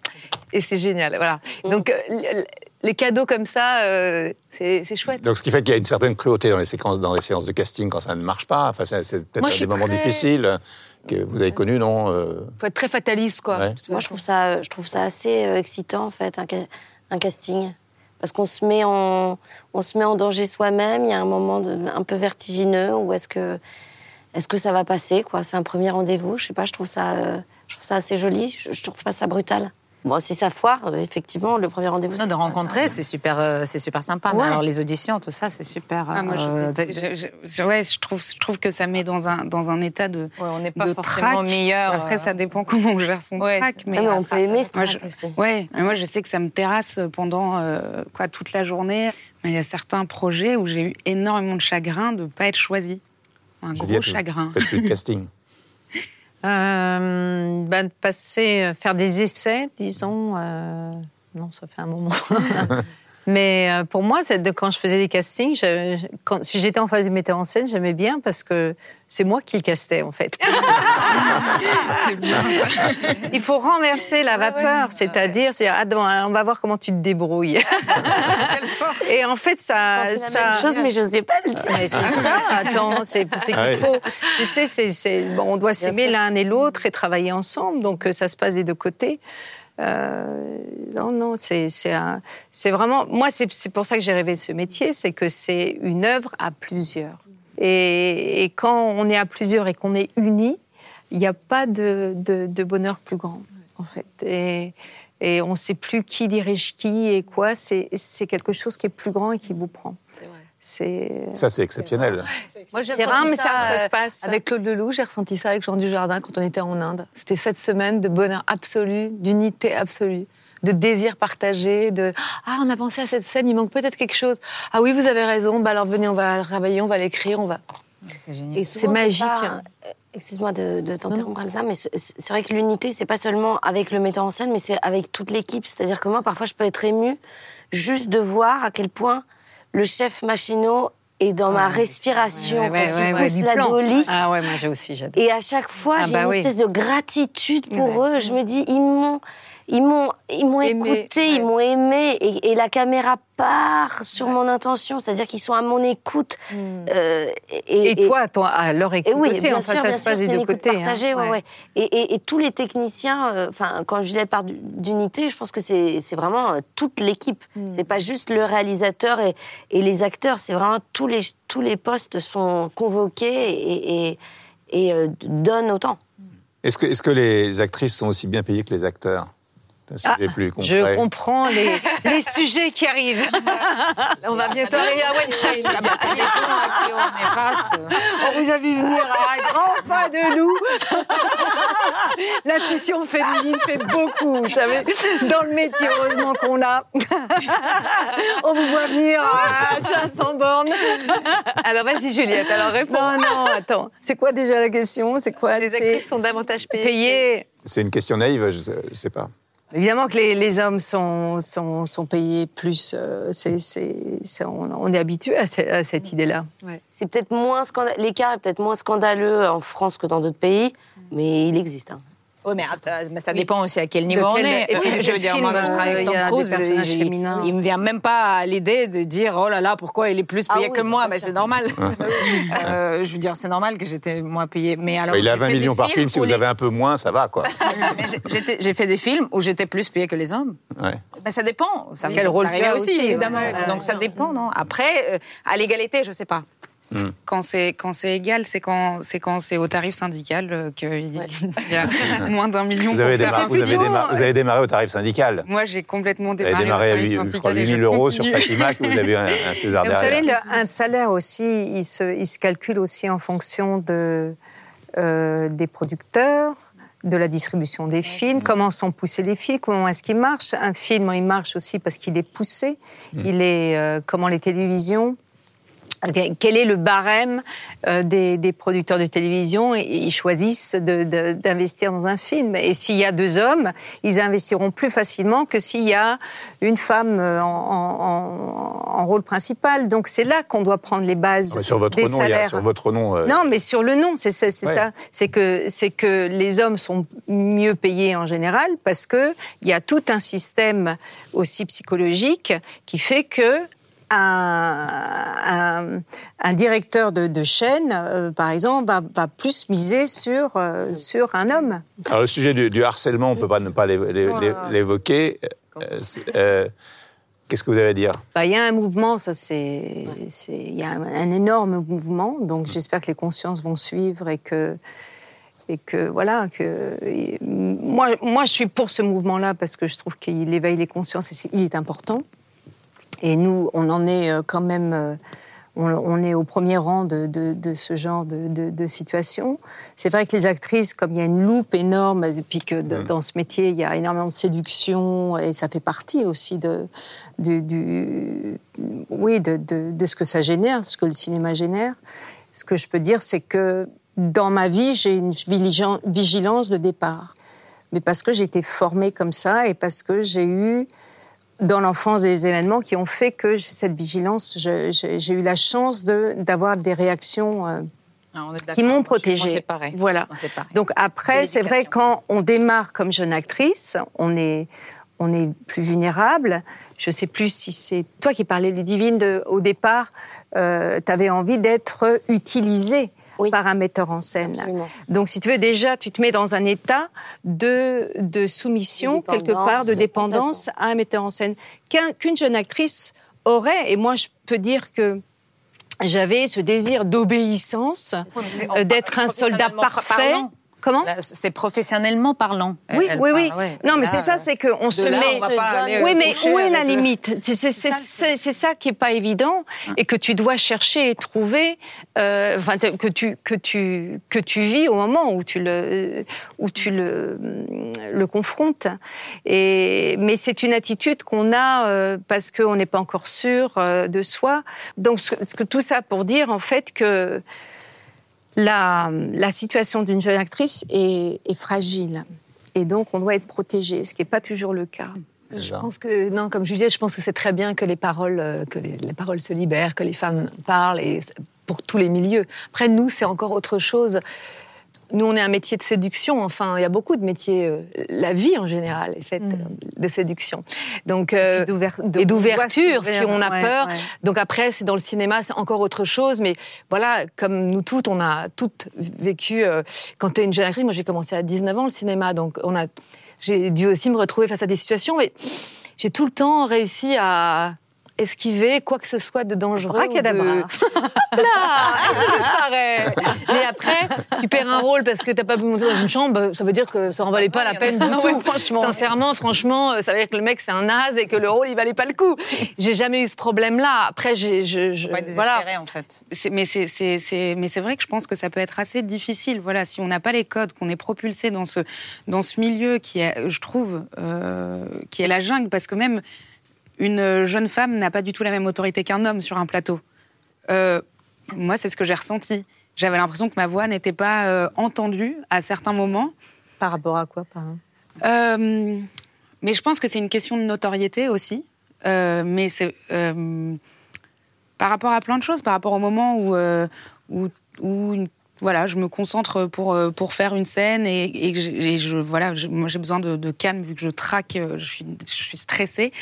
et c'est génial. Voilà. Donc euh, les cadeaux comme ça, euh, c'est chouette. Donc, ce qui fait qu'il y a une certaine cruauté dans les séquences, dans les séances de casting quand ça ne marche pas. Enfin, c'est peut-être des moments très- difficiles que vous avez connus, non euh, Faut être très fataliste quoi. Ouais. Moi, je trouve ça, je trouve ça assez euh, excitant en fait, un, ca- un casting, parce qu'on se met en, on se met en danger soi-même. Il y a un moment de- un peu vertigineux où est-ce que, est-ce que ça va passer quoi? C'est un premier rendez-vous. Je sais pas. Je trouve ça, euh, je trouve ça assez joli. Je, je trouve pas ça brutal. Bon, si ça foire, euh, effectivement, le premier rendez-vous. Non, de rencontrer, c'est super, euh, c'est super sympa. Mais alors les auditions, tout ça, c'est super. Ah, moi, je, euh, je- ouais, je trouve, je trouve que ça met dans un, dans un état de. Ouais, on n'est pas de forcément trac. meilleur. Après, ça dépend comment on gère son Ouais, trac. c'est- Ouais, mais on peut aimer ce Moi, track je- aussi. Ouais, mais moi je sais que ça me terrasse pendant euh, quoi toute la journée. Mais il y a certains projets où j'ai eu énormément de chagrin de ne pas être choisie. Un gros chagrin. Faites plus de casting. Euh, de passer, euh, faire des essais, disons. euh, non, ça fait un moment. Mais euh, pour moi, c'est de, quand je faisais des castings, je- je- quand, si j'étais en face du metteur en scène, j'aimais bien parce que c'est moi qui le castais, en fait. C'est bien ça. Il faut renverser la vapeur, c'est-à-dire, c'est, ah, on va voir comment tu te débrouilles. Et en fait, ça, C'est ça, la même chose, mais je n'osais pas le dire. mais c'est ça, attends, c'est c'est Ah qu'il oui. faut. Tu sais, c'est, c'est- bon, on doit s'aimer sûr. l'un et l'autre et travailler ensemble, donc euh, ça se passe des deux côtés. Euh, non, non, c'est, vraiment. Moi, c'est, pour ça que j'ai rêvé de ce métier, c'est que c'est une œuvre à plusieurs. Et, et quand on est à plusieurs et qu'on est unis, il n'y a pas de, de- bonheur plus grand, en fait. Et, et on ne sait plus qui dirige qui et quoi. C'est quelque chose qui est plus grand et qui vous prend. C'est Ça, c'est exceptionnel. C'est rare, mais ça, ça se passe. Avec Claude Leloup, j'ai ressenti ça avec Jean Dujardin quand on était en Inde. C'était cette semaine de bonheur absolu, d'unité absolue, de désir partagé, de ah on a pensé à cette scène, il manque peut-être quelque chose. Ah oui, vous avez raison. Bah alors venez, on va travailler, on va l'écrire, on va. C'est génial. C'est magique, pas- hein. euh, Excuse-moi de, de t'interrompre, Elsa, mais c'est c'est vrai que l'unité, c'est pas seulement avec le metteur en scène, mais c'est avec toute l'équipe. C'est-à-dire que moi, parfois, je peux être émue juste de voir à quel point le chef machinot est dans ma respiration Ouais, ouais, quand ouais, il ouais, pousse du la dolly. Ah ouais, moi j'ai aussi, j'adore. Et à chaque fois, Ah j'ai bah une oui. espèce de gratitude pour Ouais. eux. Je me dis, ils m'ont, ils m'ont, ils m'ont écouté, ouais. ils m'ont aimé, et, et la caméra part sur mon intention, c'est-à-dire qu'ils sont à mon écoute. Euh, et, Et, toi, toi, à leur écoute et oui, aussi, bien enfin, sûr, ça bien se sûr, passe c'est des une deux écoute côtés. hein. partagée, ouais, Ouais. Et, et- et tous les techniciens, euh, enfin, quand Juliette parle du- d'unité, je pense que c'est vraiment euh, toute l'équipe. C'est pas juste le réalisateur et, et les acteurs, c'est vraiment tous les, tous les postes sont convoqués et, et, et, euh, donnent autant. Est-ce que, est-ce que les actrices sont aussi bien payées que les acteurs? Plus concret. Je comprends les, les sujets qui arrivent. On va bientôt arriver à Weinstein. Ça, bah, ça dépend à qui on est face. On vous a vu venir à un grand pas de loup. L'intuition féminine fait beaucoup, vous savez, dans le métier, heureusement qu'on l'a. On vous voit venir à 500 bornes. Alors vas-y Juliette, alors réponds. Non, non, attends. C'est quoi déjà la question? C'est quoi? Les actrices sont davantage payées. payé. C'est une question naïve, je sais, je sais pas. Évidemment que les, les hommes sont, sont, sont payés plus. euh, c'est, c'est, c'est- on, on est habitué à, ce- à cette idée-là. C'est peut-être moins scandaleux, l'écart est peut-être moins scandaleux en France que dans d'autres pays, mais il existe. hein. Oui, mais, euh, mais ça dépend aussi à quel niveau quel- on est. je veux dire, film, moi, quand je travaille euh, avec y Tom Cruise, il, il me vient même pas à l'idée de dire oh là là, pourquoi il est plus Ah payé oui, que moi? Mais sûr. c'est normal. Euh, je veux dire, c'est normal que j'étais moins payée. Mais alors, il a j'ai 20 fait des millions par films film, si vous les- avez un peu moins, ça va, quoi. J'ai- fait des films où j'étais plus payée que les hommes. Ouais. Ben, ça dépend. Ça Quel ça rôle as aussi, aussi, évidemment. Donc ça dépend, non? Après, euh, à l'égalité, je sais pas. Quand c'est quand c'est égal, c'est quand c'est quand c'est au tarif syndical euh, qu'il y a moins d'un million Vous avez, faire démarré, un vous, avez démarré, vous avez démarré au tarif syndical. Moi, j'ai complètement Vous avez démarré, démarré à tarif 8, je syndical crois, et 8 000 je euros sur. Fatima, que vous avez un, un César Mais vous savez, derrière. le- un salaire aussi, il se, il se calcule aussi en fonction de, euh, des producteurs, de la distribution des films, comment sont poussés les films, comment est-ce qu'ils marchent. Un film, il marche aussi parce qu'il est poussé. Il est euh, comment les télévisions. Quel est le barème euh, des, des producteurs de télévision? Ils choisissent de- de- d'investir dans un film. Et s'il y a deux hommes, ils investiront plus facilement que s'il y a une femme euh, en, en- en- rôle principal. Donc c'est là qu'on doit prendre les bases Ouais, sur votre des nom, il y a, salaires. sur votre nom. euh, Non, mais sur le nom, c'est c'est- c'est Ouais. ça. C'est que c'est que les hommes sont mieux payés en général parce que il y a tout un système aussi psychologique qui fait que un, un- un directeur de, de chaîne, euh, par exemple, va, va plus miser sur euh, sur un homme. Alors, le sujet du, du harcèlement, on ne peut pas ne pas l'évo- l'é- l'é- l'évoquer. Euh, Qu'est-ce que vous avez à dire? Bah, Il y a un mouvement, ça c'est, il y a un, un énorme mouvement. Donc j'espère que les consciences vont suivre et que et que voilà que moi moi je suis pour ce mouvement là parce que je trouve qu'il éveille les consciences et il est important et nous on en est euh, quand même euh, on, on est au premier rang de, de- de ce genre de, situation. C'est vrai que les actrices, comme il y a une loupe énorme, et puis que de- dans ce métier, il y a énormément de séduction, et ça fait partie aussi de, du, oui, de, ce que ça génère, ce que le cinéma génère. Ce que je peux dire, c'est que dans ma vie, j'ai une vigilan- vigilance de départ. Mais parce que j'ai été formée comme ça et parce que j'ai eu dans l'enfance des événements qui ont fait que cette vigilance, j'ai eu la chance de- d'avoir des réactions euh, Ah, on qui m'ont protégée. Voilà. Donc après, C'est vrai quand on démarre comme jeune actrice, on est on est plus vulnérable. Je sais plus si c'est toi qui parlais Ludivine de, au départ, tu avais envie d'être utilisée Oui. par un metteur en scène. Absolument. Donc si tu veux déjà, tu te mets dans un état de de soumission quelque part, de dépendance à un metteur en scène Qu'un- qu'une jeune actrice aurait. Et moi, je peux dire que j'avais ce désir d'obéissance, euh, d'être un soldat parfait. parlant. Comment C'est professionnellement parlant. Oui, Elle oui, parle, oui. ouais. Non, mais c'est ça, c'est qu'on se là, met. on va pas aller, oui, mais où est la limite C'est c'est- c'est- ça, ça qui est pas évident et que tu dois chercher et trouver, euh, enfin que tu que tu que tu vis au moment où tu le où tu le le confrontes. Et mais c'est une attitude qu'on a euh, parce qu'on n'est pas encore sûr euh, de soi. Donc ce, ce que tout ça pour dire en fait que la, la situation d'une jeune actrice est, est fragile. Et donc, on doit être protégé, ce qui n'est pas toujours le cas. Je pense que non, comme Juliette, je pense que c'est très bien que les paroles, euh, que les, les paroles se libèrent, que les femmes parlent et pour tous les milieux. Après, nous, c'est encore autre chose. Nous, on est un métier de séduction. Enfin, il y a beaucoup de métiers. euh, la vie en général est faite euh, de séduction. Donc euh, et d'ouverture, si on a peur. Donc après, c'est dans le cinéma, c'est encore autre chose. Mais voilà, comme nous toutes, on a toutes vécu. euh, quand tu es une jeune actrice, moi j'ai commencé à 19 ans le cinéma, donc on a, j'ai dû aussi me retrouver face à des situations, mais j'ai tout le temps réussi à esquiver quoi que ce soit de dangereux. ou de- Là, elle disparaît. Mais après, tu perds un rôle parce que t'as pas pu monter dans une chambre, ça veut dire que ça en valait pas la peine du tout. franchement. Sincèrement, franchement, euh, ça veut dire que le mec c'est un naze et que le rôle il valait pas le coup. J'ai jamais eu ce problème-là. Après, j'ai, je, voilà. en fait. Mais c'est c'est- c'est- mais c'est vrai que je pense que ça peut être assez difficile. Voilà, si on n'a pas les codes, qu'on est propulsé dans ce dans ce milieu qui est, je trouve, euh, qui est la jungle, parce que même une jeune femme n'a pas du tout la même autorité qu'un homme sur un plateau. Euh, moi, c'est ce que j'ai ressenti. J'avais l'impression que ma voix n'était pas euh, entendue à certains moments. Par rapport à quoi, par Euh, mais je pense que c'est une question de notoriété aussi. Euh, mais c'est par rapport à plein de choses, par rapport au moment où, où, où une- voilà, je me concentre pour, pour faire une scène et, et je, voilà, je- moi j'ai besoin de, de calme vu que je traque, je suis, je suis stressée.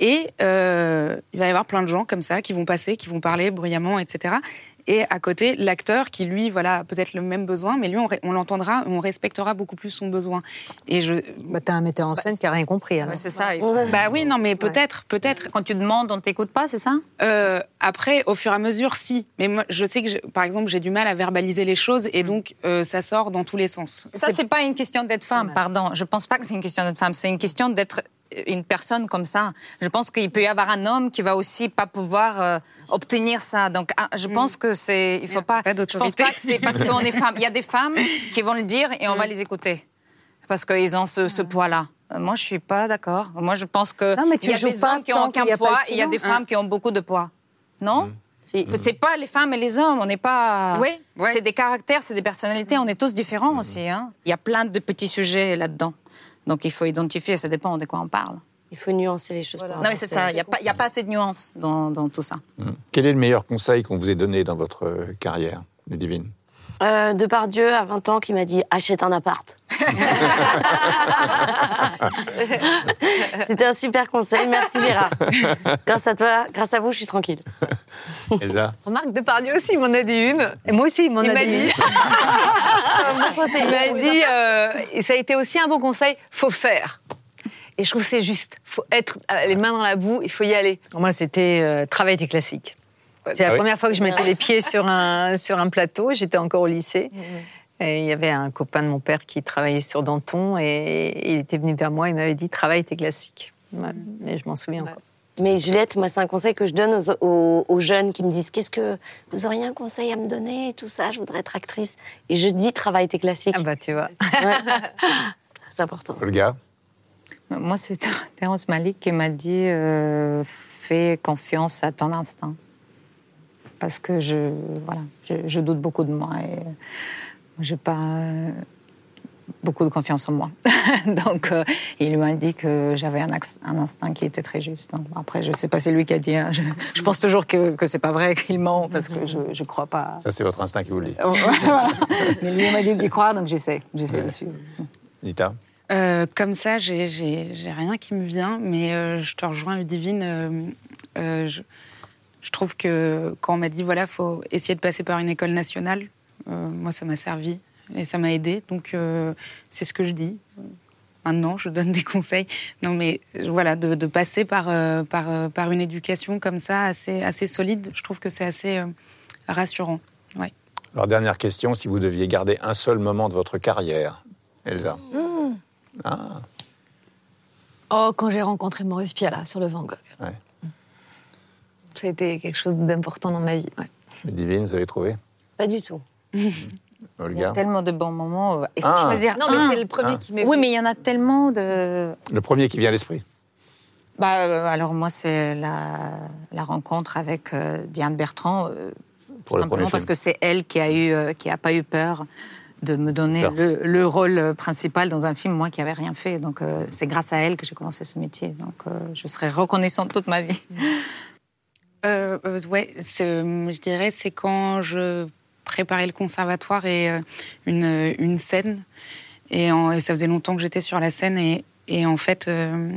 Et euh, il va y avoir plein de gens comme ça qui vont passer, qui vont parler bruyamment, etc. Et à côté, l'acteur qui, lui, voilà, a peut-être le même besoin, mais lui, on, l'entendra, on respectera beaucoup plus son besoin. Et je, bah, T'as un metteur en scène qui a rien compris. Alors. Ouais, c'est ça. faut- bah oui, non, mais peut-être, peut-être. Quand tu demandes, on t'écoute pas, c'est ça? Euh, après, au fur et à mesure, si. Mais moi, je sais que, par exemple, j'ai du mal à verbaliser les choses et donc euh, ça sort dans tous les sens. Ça, c'est pas une question d'être femme, pardon. Je pense pas que c'est une question d'être femme. C'est une question d'être une personne comme ça. Je pense qu'il peut y avoir un homme qui va aussi pas pouvoir euh, obtenir ça. Donc, ah, je pense que c'est, il faut pas. pas je pense pas que c'est parce qu'on est femme. Il y a des femmes qui vont le dire et on va les écouter parce qu'ils ont ce, ce poids-là. Euh, Moi, je suis pas d'accord. Moi, je pense que Non, mais tu il y a joues des pas hommes qui ont aucun poids et il y a des femmes qui ont beaucoup de poids. Non? Si. C'est pas les femmes et les hommes, on n'est pas. Oui, ouais. C'est des caractères, c'est des personnalités, on est tous différents aussi. hein. Il y a plein de petits sujets là-dedans. Donc il faut identifier, ça dépend de quoi on parle. Il faut nuancer les choses. Non, mais c'est ça, il n'y a, pas- il y a pas assez de nuances dans, dans tout ça. Quel est le meilleur conseil qu'on vous ait donné dans votre euh, carrière, Ludivine? Euh, Depardieu, à 20 ans, qui m'a dit achète un appart. C'était un super conseil. Merci Gérard. Grâce à toi, grâce à vous, je suis tranquille. Elsa Remarque, Depardieu aussi m'en a dit une. Et moi aussi, il m'en a dit. dit. Il m'a dit, euh, et ça a été aussi un bon conseil, faut faire. Et je trouve que c'est juste. faut être euh, les mains dans la boue, il faut y aller. Moi, c'était euh, travail des classiques. C'est la Ah oui première fois que je mettais les pieds sur un, sur un plateau. J'étais encore au lycée. Et il y avait un copain de mon père qui travaillait sur Danton et il était venu vers moi, il m'avait dit travaille tes classiques. Ouais, Et je m'en souviens encore. Mais Juliette, moi, c'est un conseil que je donne aux, aux- aux jeunes qui me disent Qu'est-ce que vous auriez un conseil à me donner et tout ça Je voudrais être actrice. Et je dis Travaille tes classiques. Ah bah tu vois. Ouais. c'est important. Olga Moi, c'est Terence Malik qui m'a dit euh, fais confiance à ton instinct. Parce que je, voilà, je, je doute beaucoup de moi et j'ai pas euh, beaucoup de confiance en moi. Donc, euh, il m'a dit que j'avais un, instinct qui était très juste. Donc, après, je sais pas, c'est lui qui a dit. hein. Je, je pense toujours que, que c'est pas vrai qu'il ment parce que je, je crois pas. Ça, c'est votre instinct qui vous le dit. Voilà. Mais lui il m'a dit d'y croire, donc j'essaie, j'essaie de suivre. Zita? Euh, comme ça, j'ai- rien qui me vient, mais euh, je te rejoins, Ludivine. euh, euh, je, je trouve que quand on m'a dit, voilà, faut essayer de passer par une école nationale, moi, ça m'a servi et ça m'a aidé. Donc, euh, c'est ce que je dis. Maintenant, je donne des conseils. Non, mais euh, voilà, de, de passer par, euh, par, euh, par une éducation comme ça, assez, assez solide, je trouve que c'est assez euh, rassurant. Ouais. Alors, dernière question, si vous deviez garder un seul moment de votre carrière, Elsa? Ah, Oh, quand j'ai rencontré Maurice Piala sur le Van Gogh. Ouais. Ça a été quelque chose d'important dans ma vie. ouais. Ludivine, vous avez trouvé? Pas du tout. Il y a tellement de bons moments. euh, Il faut Ah. choisir Non, mais c'est le premier Ah. qui m'est Oui, venu. mais il y en a tellement de. Le premier qui vient à l'esprit Bah, euh, alors moi, c'est la, la rencontre avec euh, Diane Bertrand, euh, Pour le simplement parce film. que c'est elle qui a eu, euh, qui a pas eu peur de me donner le, le rôle principal dans un film, moi qui avais rien fait. Donc euh, c'est grâce à elle que j'ai commencé ce métier. Donc euh, je serai reconnaissante toute ma vie. Euh, euh, ouais, je dirais, c'est quand je préparais le conservatoire et euh, une, une scène. Et, ça faisait longtemps que j'étais sur la scène. Et, et en fait, euh,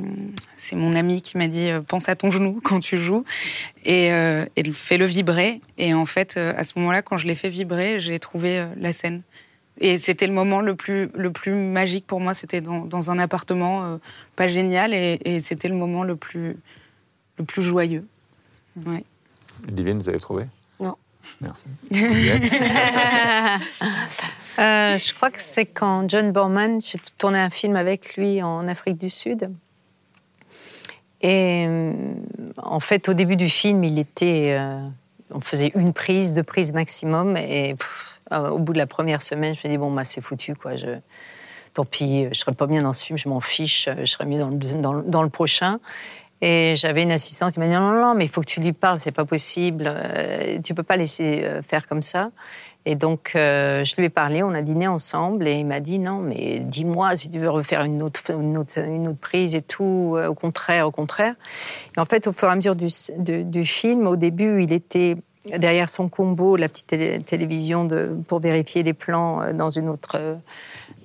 c'est mon ami qui m'a dit euh, pense à ton genou quand tu joues et, euh, et fais-le vibrer. Et en fait, euh, à ce moment-là, quand je l'ai fait vibrer, j'ai trouvé euh, la scène. Et c'était le moment le plus, le plus magique pour moi. C'était dans, dans un appartement euh, pas génial et, c'était le moment le plus, le plus joyeux. Ouais. Ludivine, vous avez trouvé? Merci. Euh, je crois que c'est quand John Borman, j'ai tourné un film avec lui en Afrique du Sud. Et euh, en fait, au début du film, il était. euh, on faisait une prise, deux prises maximum. Et pff, euh, au bout de la première semaine, je me dis bon, bah, c'est foutu, quoi. Je, tant pis, je serai pas bien dans ce film, je m'en fiche, je serai mieux dans le, dans, le- dans le prochain. Et j'avais une assistante qui m'a dit non, non, non, mais il faut que tu lui parles, c'est pas possible, euh, tu peux pas laisser euh, faire comme ça. Et donc, euh, je lui ai parlé, on a dîné ensemble, et il m'a dit non, mais dis-moi si tu veux refaire une autre, une autre, une autre prise et tout, euh, au contraire, au contraire. Et en fait, au fur et à mesure du, film, au début, il était derrière son combo, la petite télé- télévision de, pour vérifier les plans dans une autre.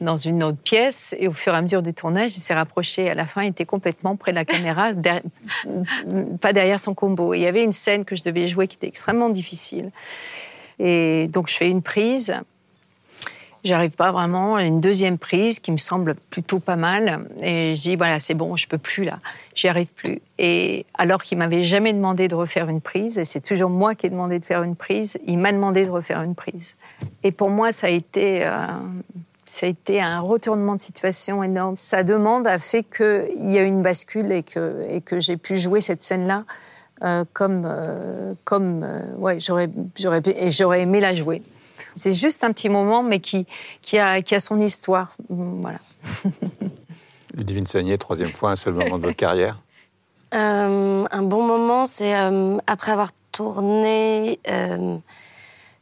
Dans une autre pièce et au fur et à mesure du tournage, il s'est rapproché. À la fin, il était complètement près de la caméra, pas derrière son combo. Il y avait une scène que je devais jouer qui était extrêmement difficile. Et donc, je fais une prise. J'arrive pas vraiment. Une deuxième prise qui me semble plutôt pas mal. Et je dis, voilà, c'est bon, je peux plus là. J'y arrive plus. Et alors qu'il m'avait jamais demandé de refaire une prise, et c'est toujours moi qui ai demandé de faire une prise, il m'a demandé de refaire une prise. Et pour moi, ça a été, euh, ça a été un retournement de situation énorme. Sa demande a fait qu'il y a eu une bascule et que, et que j'ai pu jouer cette scène-là euh, comme, euh, comme euh, ouais, j'aurais, j'aurais, et j'aurais aimé la jouer. C'est juste un petit moment, mais qui, qui, a, qui a son histoire. Voilà. Ludivine Sagné, troisième fois, un seul moment de votre carrière Euh, un bon moment, c'est euh, après avoir tourné euh,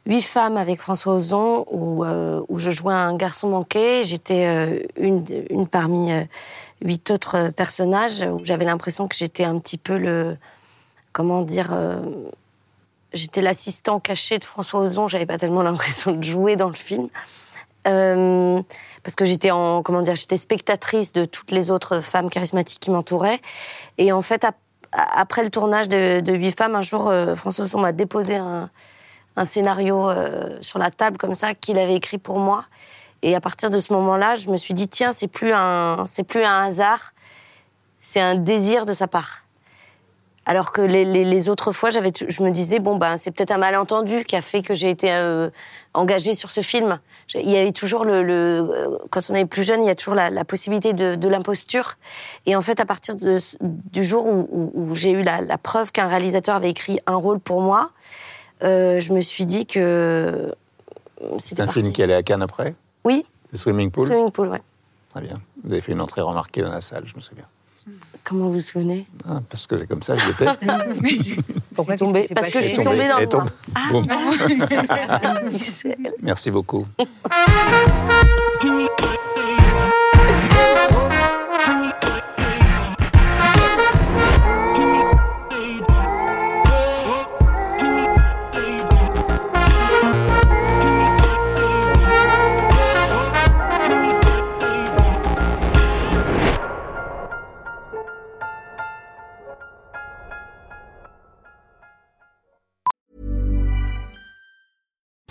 Huit femmes avec François Ozon, où, euh, où je jouais un garçon manqué. J'étais euh, une, une parmi euh, huit autres personnages, où j'avais l'impression que j'étais un petit peu le. Comment dire J'étais l'assistant caché de François Ozon, j'avais pas tellement l'impression de jouer dans le film. Parce que j'étais en comment dire j'étais spectatrice de toutes les autres femmes charismatiques qui m'entouraient et en fait ap- après le tournage de, huit femmes un jour François Ozon m'a déposé un, un scénario euh, sur la table comme ça qu'il avait écrit pour moi et à partir de ce moment-là je me suis dit tiens c'est plus un c'est plus un hasard c'est un désir de sa part Alors que les, les, autres fois, j'avais, je me disais bon ben c'est peut-être un malentendu qui a fait que j'ai été euh, engagée sur ce film. Il y avait toujours le, euh, quand on est plus jeune, il y a toujours la, la possibilité de, l'imposture. Et en fait, à partir du jour où, j'ai eu la preuve qu'un réalisateur avait écrit un rôle pour moi, euh, je me suis dit que C'est c'était un film qui allait à Cannes après Oui, C'est Swimming Pool Swimming Pool, ouais. Très bien. Vous avez fait une entrée remarquée dans la salle, je me souviens. Comment vous vous souvenez Ah, parce que c'est comme ça. Pourquoi Je qu'est-ce qui s'est parce que je suis tombée dans le. Boum. Michel. Merci beaucoup.